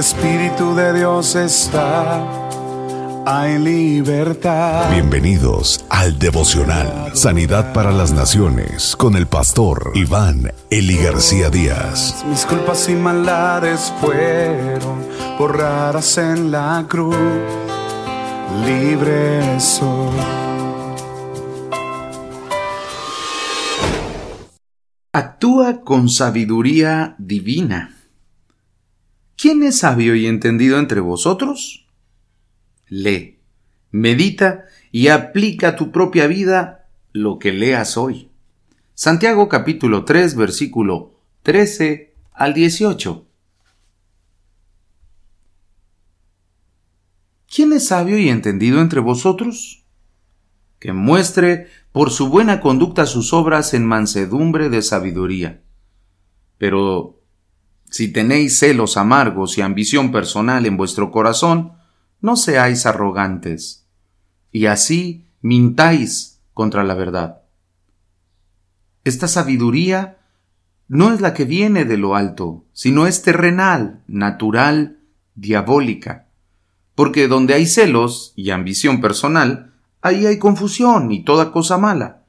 Espíritu de Dios está, hay libertad. Bienvenidos al devocional Sanidad para las Naciones con el pastor Iván Eli García Díaz. Mis culpas y maldades fueron borradas en la cruz, libre soy. Actúa con sabiduría divina. ¿Quién es sabio y entendido entre vosotros? Lee, medita y aplica a tu propia vida lo que leas hoy. Santiago capítulo 3 versículo 13 al 18. ¿Quién es sabio y entendido entre vosotros? Que muestre por su buena conducta sus obras en mansedumbre de sabiduría. Pero si tenéis celos amargos y ambición personal en vuestro corazón, no seáis arrogantes, y así mintáis contra la verdad. Esta sabiduría no es la que viene de lo alto, sino es terrenal, natural, diabólica. Porque donde hay celos y ambición personal, ahí hay confusión y toda cosa mala.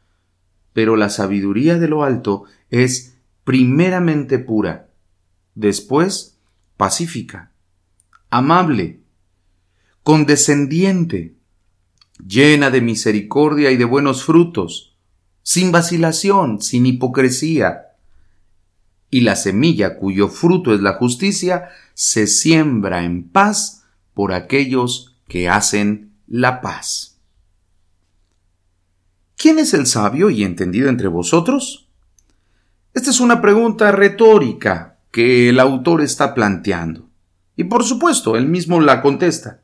Pero la sabiduría de lo alto es primeramente pura, después pacífica, amable, condescendiente, llena de misericordia y de buenos frutos, sin vacilación, sin hipocresía. Y la semilla cuyo fruto es la justicia se siembra en paz por aquellos que hacen la paz. ¿Quién es el sabio y entendido entre vosotros? Esta es una pregunta retórica que el autor está planteando. Y por supuesto, él mismo la contesta.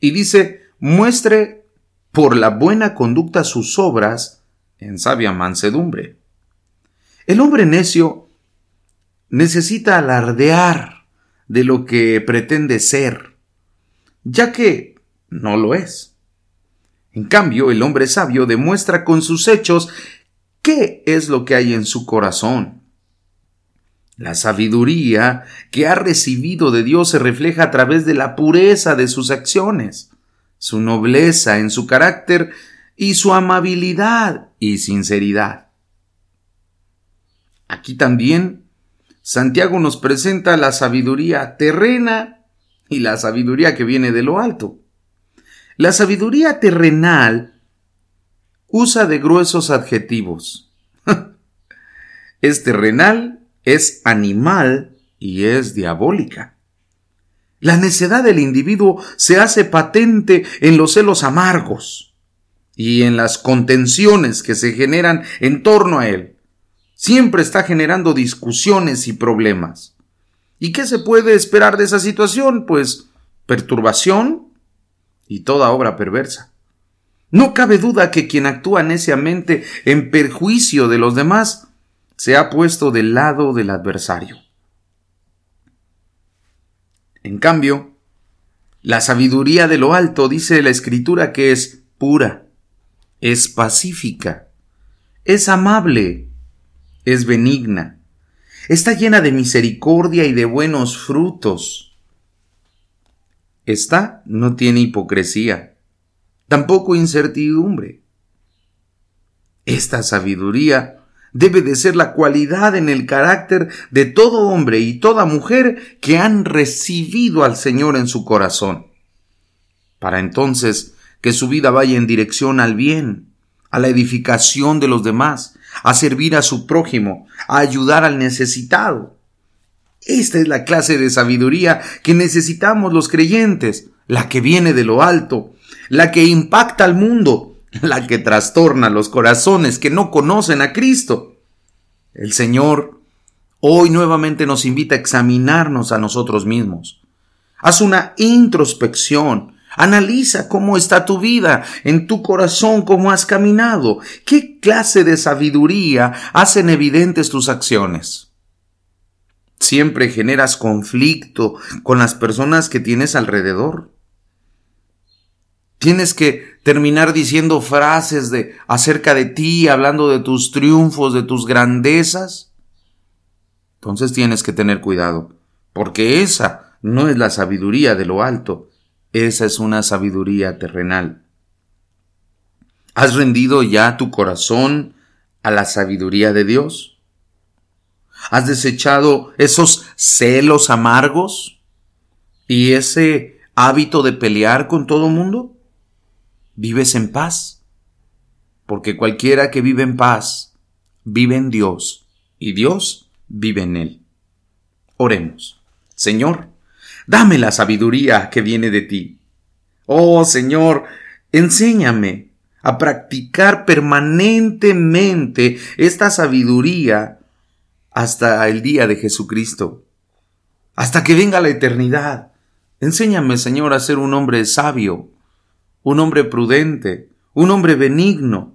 Y dice, muestre por la buena conducta sus obras en sabia mansedumbre. El hombre necio necesita alardear de lo que pretende ser, ya que no lo es. En cambio, el hombre sabio demuestra con sus hechos qué es lo que hay en su corazón la sabiduría que ha recibido de Dios se refleja a través de la pureza de sus acciones, su nobleza en su carácter y su amabilidad y sinceridad. Aquí también Santiago nos presenta la sabiduría terrena y la sabiduría que viene de lo alto. La sabiduría terrenal usa de gruesos adjetivos. es terrenal es animal y es diabólica. La necedad del individuo se hace patente en los celos amargos y en las contenciones que se generan en torno a él. Siempre está generando discusiones y problemas. ¿Y qué se puede esperar de esa situación? Pues perturbación y toda obra perversa. No cabe duda que quien actúa neciamente en perjuicio de los demás se ha puesto del lado del adversario. En cambio, la sabiduría de lo alto dice la escritura que es pura, es pacífica, es amable, es benigna, está llena de misericordia y de buenos frutos. Esta no tiene hipocresía, tampoco incertidumbre. Esta sabiduría debe de ser la cualidad en el carácter de todo hombre y toda mujer que han recibido al Señor en su corazón. Para entonces que su vida vaya en dirección al bien, a la edificación de los demás, a servir a su prójimo, a ayudar al necesitado. Esta es la clase de sabiduría que necesitamos los creyentes, la que viene de lo alto, la que impacta al mundo, la que trastorna los corazones que no conocen a Cristo. El Señor hoy nuevamente nos invita a examinarnos a nosotros mismos. Haz una introspección. Analiza cómo está tu vida, en tu corazón, cómo has caminado, qué clase de sabiduría hacen evidentes tus acciones. Siempre generas conflicto con las personas que tienes alrededor. Tienes que terminar diciendo frases de acerca de ti, hablando de tus triunfos, de tus grandezas. Entonces tienes que tener cuidado, porque esa no es la sabiduría de lo alto, esa es una sabiduría terrenal. ¿Has rendido ya tu corazón a la sabiduría de Dios? ¿Has desechado esos celos amargos y ese hábito de pelear con todo mundo? ¿Vives en paz? Porque cualquiera que vive en paz, vive en Dios y Dios vive en él. Oremos. Señor, dame la sabiduría que viene de ti. Oh Señor, enséñame a practicar permanentemente esta sabiduría hasta el día de Jesucristo, hasta que venga la eternidad. Enséñame, Señor, a ser un hombre sabio, un hombre prudente, un hombre benigno,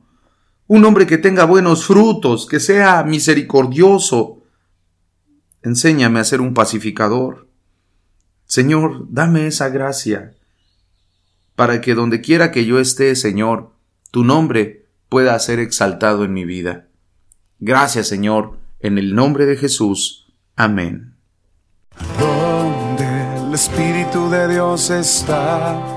un hombre que tenga buenos frutos, que sea misericordioso. Enséñame a ser un pacificador. Señor, dame esa gracia, para que donde quiera que yo esté, Señor, tu nombre pueda ser exaltado en mi vida. Gracias, Señor, en el nombre de Jesús. Amén. Donde el Espíritu de Dios está